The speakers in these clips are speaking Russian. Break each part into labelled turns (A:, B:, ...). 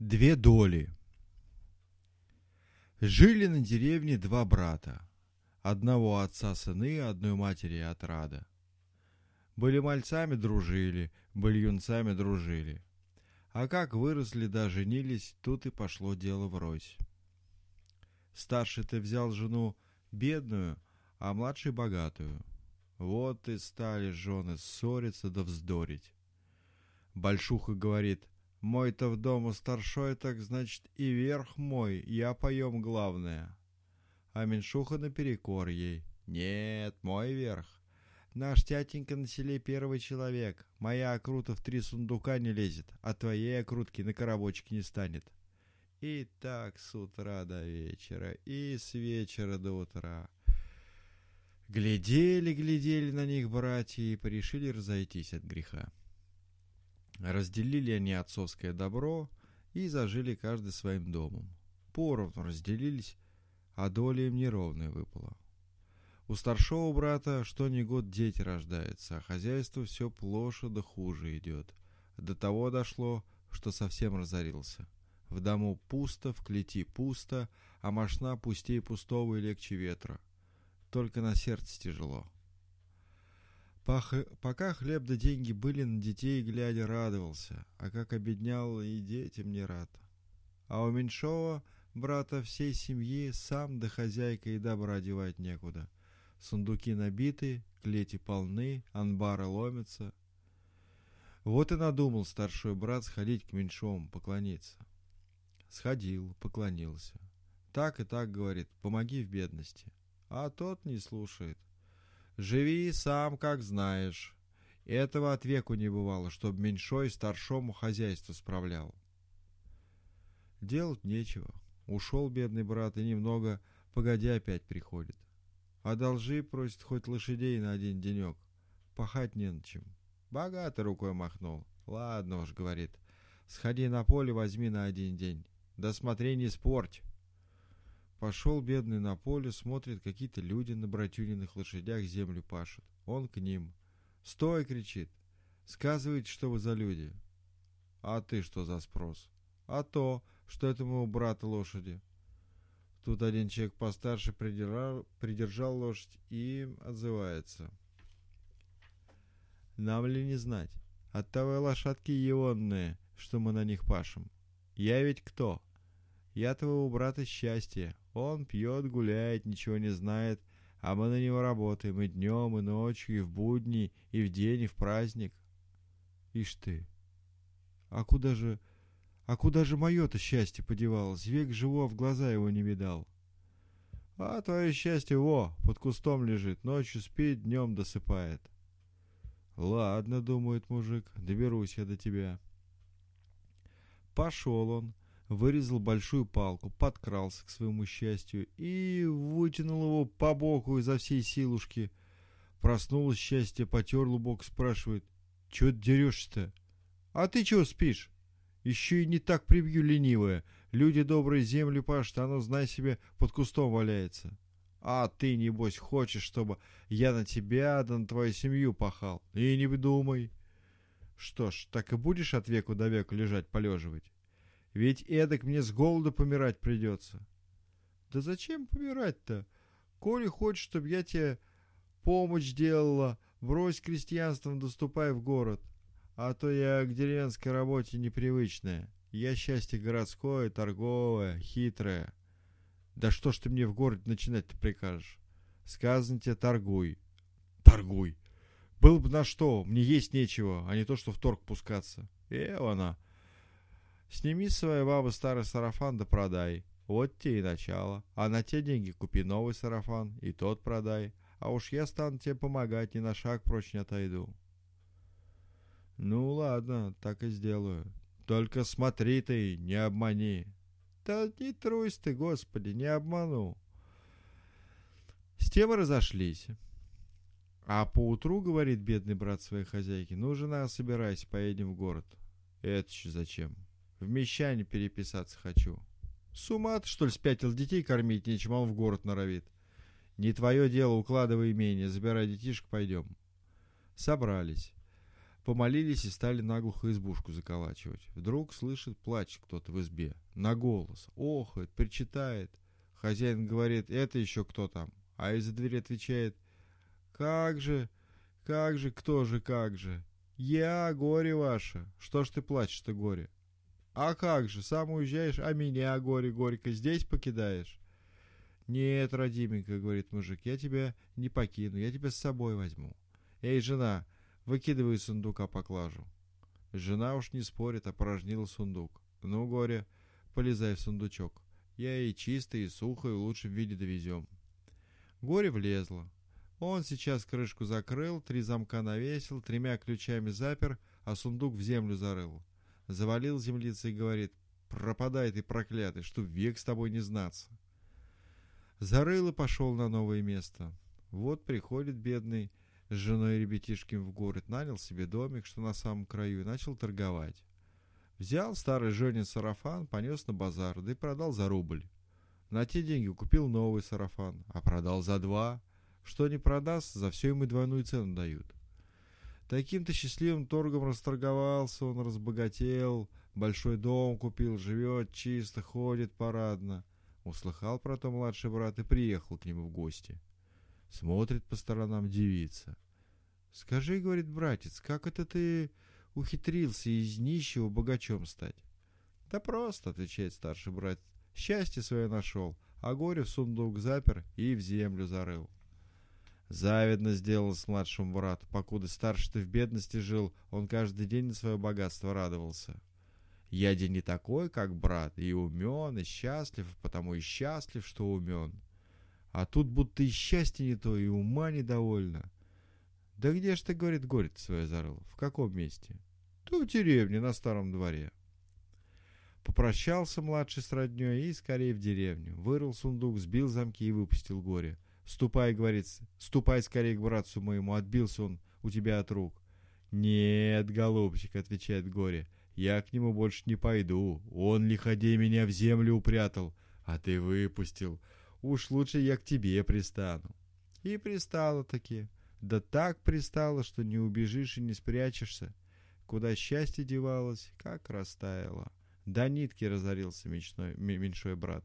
A: Две доли. Жили на деревне два брата. Одного отца сыны, одной матери отрада. Были мальцами дружили, были юнцами дружили. А как выросли да женились, тут и пошло дело врозь. Старший ты взял жену бедную, а младший богатую. Вот и стали жены ссориться да вздорить. Большуха говорит, мой-то в дому старшой, так значит и верх мой, я поем главное. А меньшуха наперекор ей, нет, мой верх. Наш тятенька на селе первый человек. Моя окрута в три сундука не лезет, а твоей окрутки на коробочек не станет. И так с утра до вечера, и с вечера до утра. Глядели, глядели на них братья и порешили разойтись от греха. Разделили они отцовское добро и зажили каждый своим домом. Поровну разделились, а доля им неровная выпала. У старшего брата что ни год дети рождаются, а хозяйство все плоше да хуже идет. До того дошло, что совсем разорился. В дому пусто, в клети пусто, а мошна пустей пустого и легче ветра. Только на сердце тяжело. Пока хлеб да деньги были, на детей глядя радовался, а как обеднял и детям не рад. А у меньшого брата всей семьи сам да хозяйка и добра девать некуда. Сундуки набиты, клети полны, анбары ломятся. Вот и надумал старший брат сходить к меньшому, поклониться. Сходил, поклонился. Так и так, говорит, помоги в бедности. А тот не слушает. Живи сам, как знаешь. Этого от веку не бывало, чтоб меньшой старшому хозяйство справлял. Делать нечего. Ушел бедный брат и немного, погодя, опять приходит. Одолжи, просит, хоть лошадей на один денек. Пахать не на чем. Богато рукой махнул. Ладно уж, говорит. Сходи на поле, возьми на один день. Да смотри, не спорть. Пошел бедный на поле, смотрит, какие-то люди на братюниных лошадях землю пашут. Он к ним. «Стой!» — кричит. «Сказывайте, что вы за люди». «А ты что за спрос?» «А то, что это моего брата лошади». Тут один человек постарше придержал, придержал лошадь и отзывается. «Нам ли не знать? Оттого лошадки егонные, что мы на них пашем. Я ведь кто? Я твоего брата счастье, он пьет, гуляет, ничего не знает, а мы на него работаем и днем, и ночью, и в будни, и в день, и в праздник. Ишь ты, а куда же, а куда же мое-то счастье подевалось? Век живу, а в глаза его не видал. А твое счастье, во, под кустом лежит, ночью спит, днем досыпает. Ладно, думает мужик, доберусь я до тебя. Пошел он, вырезал большую палку, подкрался к своему счастью и вытянул его по боку изо всей силушки. Проснулось счастье, потер лубок, спрашивает, «Чего ты дерешься-то?» «А ты чего спишь?» «Еще и не так прибью ленивая. Люди добрые землю пашут, оно, знай себе, под кустом валяется». «А ты, небось, хочешь, чтобы я на тебя да на твою семью пахал?» «И не думай». «Что ж, так и будешь от веку до века лежать, полеживать?» Ведь эдак мне с голода помирать придется. Да зачем помирать-то? Коли хочешь, чтобы я тебе помощь делала, брось крестьянством, доступай в город. А то я к деревенской работе непривычная. Я счастье городское, торговое, хитрое. Да что ж ты мне в городе начинать-то прикажешь? Сказано тебе, торгуй. Торгуй. Был бы на что, мне есть нечего, а не то, что в торг пускаться. Э, она. Сними с своей бабы старый сарафан да продай. Вот тебе и начало. А на те деньги купи новый сарафан, и тот продай. А уж я стану тебе помогать, ни на шаг прочь не отойду. Ну ладно, так и сделаю. Только смотри ты, не обмани. Да не трусь ты, господи, не обману. С тем разошлись. А поутру, говорит бедный брат своей хозяйки, ну, жена, собирайся, поедем в город. Это еще зачем? В мещане переписаться хочу. С ума ты, что ли, спятил детей кормить, нечем он в город норовит. Не твое дело, укладывай имение, забирай детишек, пойдем. Собрались. Помолились и стали наглухо избушку заколачивать. Вдруг слышит, плач кто-то в избе. На голос. Охает, причитает. Хозяин говорит, это еще кто там? А из-за двери отвечает, как же, как же, кто же, как же? Я, горе ваше. Что ж ты плачешь-то, горе? А как же, сам уезжаешь, а меня, горе, горько, здесь покидаешь? Нет, родименька, говорит мужик, я тебя не покину, я тебя с собой возьму. Эй, жена, выкидывай из сундука поклажу. Жена уж не спорит, опорожнила сундук. Ну, горе, полезай в сундучок. Я и чисто, и сухо, и в лучшем виде довезем. Горе влезло. Он сейчас крышку закрыл, три замка навесил, тремя ключами запер, а сундук в землю зарыл. Завалил землица и говорит, пропадай ты, проклятый, что век с тобой не знаться. Зарыл и пошел на новое место. Вот приходит бедный с женой и ребятишками в город, нанял себе домик, что на самом краю, и начал торговать. Взял старый Женин сарафан, понес на базар, да и продал за рубль. На те деньги купил новый сарафан, а продал за два. Что не продаст, за все ему двойную цену дают. Таким-то счастливым торгом расторговался он, разбогател, большой дом купил, живет чисто, ходит парадно. Услыхал про то младший брат и приехал к нему в гости. Смотрит по сторонам девица. «Скажи, — говорит братец, — как это ты ухитрился из нищего богачом стать?» «Да просто, — отвечает старший брат, — счастье свое нашел, а горе в сундук запер и в землю зарыл». Завидно сделал с младшим брату, покуда старший-то в бедности жил, он каждый день на свое богатство радовался. Я день не такой, как брат, и умен, и счастлив, потому и счастлив, что умен. А тут будто и счастье не то, и ума недовольно. Да где ж ты, говорит, горе свое зарыл? В каком месте? То в деревне, на старом дворе. Попрощался младший с роднёй и скорее в деревню. Вырыл сундук, сбил замки и выпустил горе. «Ступай, — говорит, — ступай скорее к братцу моему, отбился он у тебя от рук». «Нет, голубчик, — отвечает горе, — я к нему больше не пойду. Он, лиходей, меня в землю упрятал, а ты выпустил. Уж лучше я к тебе пристану». И пристала таки. Да так пристала, что не убежишь и не спрячешься. Куда счастье девалось, как растаяло. До нитки разорился мечной, меньшой брат.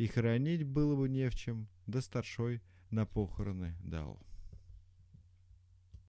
A: И хранить было бы не в чем, да старшой на похороны дал.